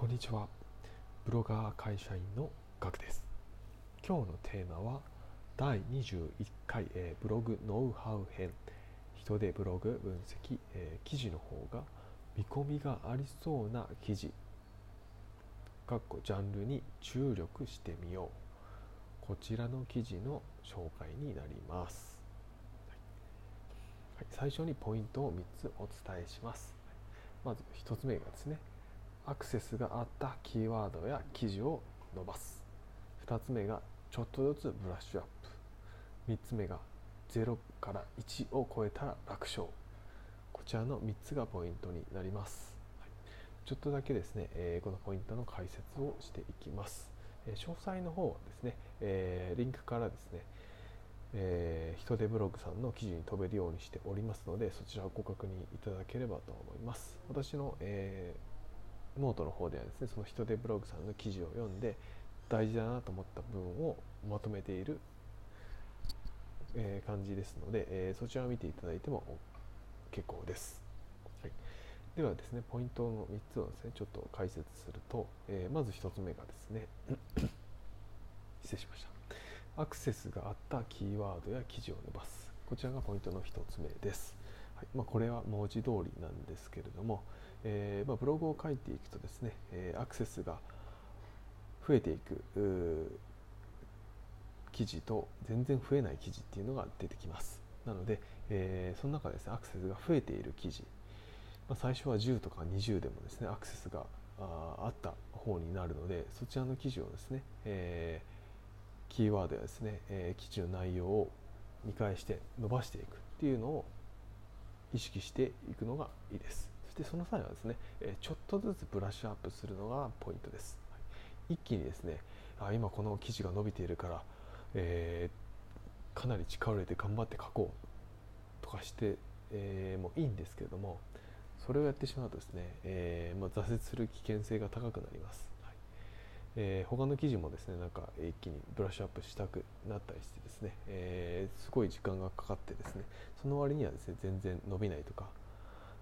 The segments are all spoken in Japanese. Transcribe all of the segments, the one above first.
こんにちは。ブロガー会社員のガクです。今日のテーマは第21回、えー、ブログノウハウ編。人でブログ分析、えー、記事の方が見込みがありそうな記事。かっこジャンルに注力してみよう。こちらの記事の紹介になります、最初にポイントを3つお伝えします。まず1つ目がですねアクセスがあったキーワードや記事を伸ばす。2つ目がちょっとずつブラッシュアップ。3つ目が0から1を超えたら楽勝。こちらの3つがポイントになります、ちょっとだけですね、え、このポイントの解説をしていきます、え、詳細の方はですね、え、リンクからですねえー、人手ブログさんの記事に飛べるようにしておりますのでそちらをご確認いただければと思います。私の、えーノートの方ではですねそのヒトデブログさんの記事を読んで大事だなと思った部分をまとめている、え、感じですので、え、そちらを見ていただいても結構です、はい、ではですねポイントの3つをですねちょっと解説すると、え、まず1つ目がですね 失礼しました。アクセスがあったキーワードや記事を伸ばす。こちらがポイントの1つ目です。はい。まあ、これは文字通りなんですけれども、えー、まあ、ブログを書いていくとですね、えー、アクセスが増えていく記事と全然増えない記事っていうのが出てきます。なので、えー、その中ですねアクセスが増えている記事、まあ、最初は10とか20でもですねアクセスがああった方になるのでそちらの記事をですね、えー、キーワードやですね、えー、記事の内容を見返して伸ばしていくっていうのを意識していくのがいいです。そしてその際はですねえちょっとずつブラッシュアップするのがポイントです。一気にですねあ今この記事が伸びているから、えー、かなり力を入れて頑張って書こうとかして、えー、もいいんですけれどもそれをやってしまうとですね、えーまあ、挫折する危険性が高くなります。はい。えー、他の記事もですねなんか一気にブラッシュアップしたくなったりしてですね、えー、すごい時間がかかってですねその割にはですね全然伸びないとか、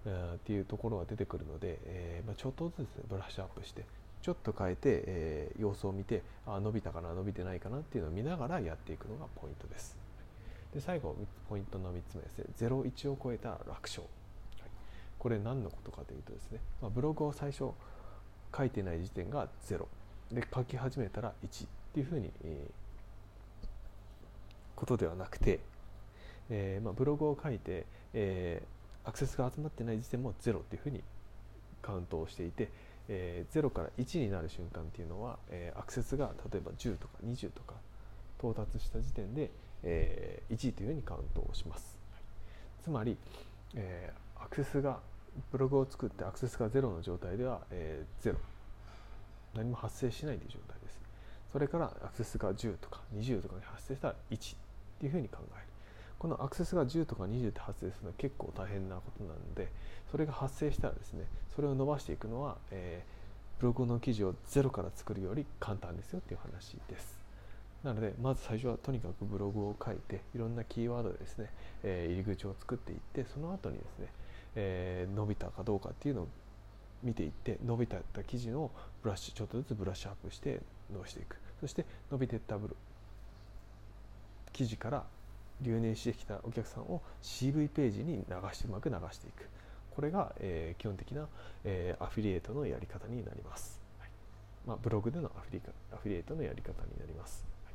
っていうところが出てくるので、えーまあ、ちょっとずつ、ブラッシュアップしてちょっと変えて、えー、様子を見てあ伸びたかな伸びてないかなっていうのを見ながらやっていくのがポイントです。で最後ポイントの3つ目ですね。01を超えた楽勝、はい、これ何のことかというとですね、まあ、ブログを最初書いてない時点が0で書き始めたら1っていうふうに、えー、ことではなくて、えーまあ、ブログを書いて、えー、アクセスが集まってない時点も0っていうふうにカウントをしていて、えー、0から1になる瞬間っていうのは、えー、アクセスが例えば10とか20とか到達した時点で、えー、1というふうにカウントをします。つまり、えー、アクセスがブログを作ってアクセスが0の状態では、えー、0何も発生しないという状態です。それからアクセスが10とか20とかに発生したら1っていうふうに考える。このアクセスが10とか20って発生するのは結構大変なことなのでそれが発生したらですねそれを伸ばしていくのは、えー、ブログの記事をゼロから作るより簡単ですよっていう話です。なのでまず最初はとにかくブログを書いていろんなキーワードでですね、えー、入り口を作っていってその後にですね、えー、伸びたかどうかっていうのを見ていって伸びた記事のブラッシュちょっとずつブラッシュアップして伸ばしていくそして伸びていった記事から留年してきたお客さんを CV ページに流してうまく流していく。これが、えー、基本的な、えー、アフィリエイトのやり方になります、はい。まあ、ブログでのアフィリアフィリエイトのやり方になります、はい。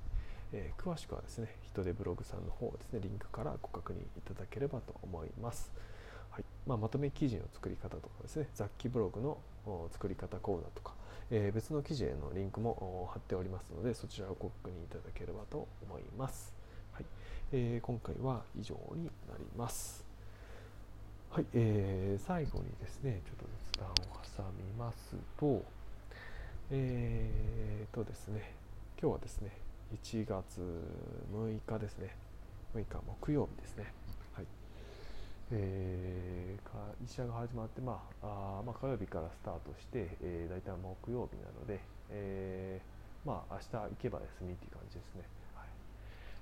えー、詳しくはですね人手ブログさんの方ですねリンクからご確認いただければと思います。はい。まあ、まとめ記事の作り方とかですね雑記ブログの作り方講座とか、えー、別の記事へのリンクも貼っておりますのでそちらをご確認いただければと思います、えー、今回は以上になります。はい、えー、最後にですねちょっと雑談を挟みますとえーとですね今日はですね1月6日ですね6日木曜日ですね。はい。えー、会社が始まって、まああまあ、火曜日からスタートして、えー、大体木曜日なので、えー、まあ、明日行けば休みっていう感じですね。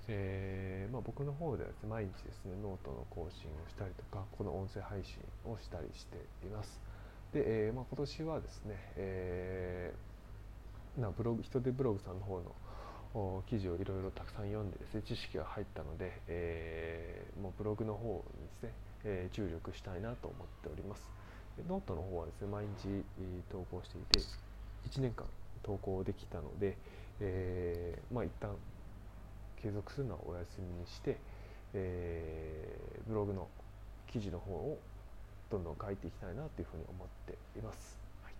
えーまあ、僕の方ではです、ね、毎日ですね、ノートの更新をしたりとか、この音声配信をしたりしています。で、えーまあ、今年はですね、えー、なブログヒトデブログさんの方の記事をいろいろたくさん読んでですね知識が入ったので、えー、もうブログの方にですね、えー、注力したいなと思っておりますノートの方はですね毎日投稿していて1年間投稿できたので、えー、まあ一旦継続するのはお休みにして、えー、ブログの記事の方をどんどん書いていきたいなというふうに思っています、はい、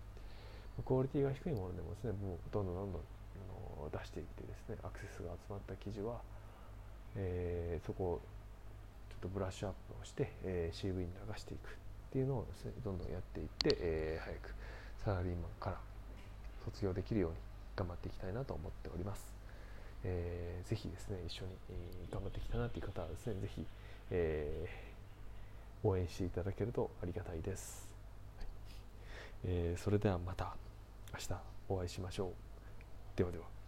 クオリティが低いものでもですねもうどんどんどんどんあの出していってですねアクセスが集まった記事は、えー、そこをちょっとブラッシュアップをして、えー、CV に流していくっていうのをですねどんどんやっていって、えー、早くサラリーマンから卒業できるように頑張っていきたいなと思っております。えー、ぜひですね一緒に、頑張ってきたなという方はですねぜひ、えー、応援していただけるとありがたいです、はい、えー、それではまた明日お会いしましょう。ではでは。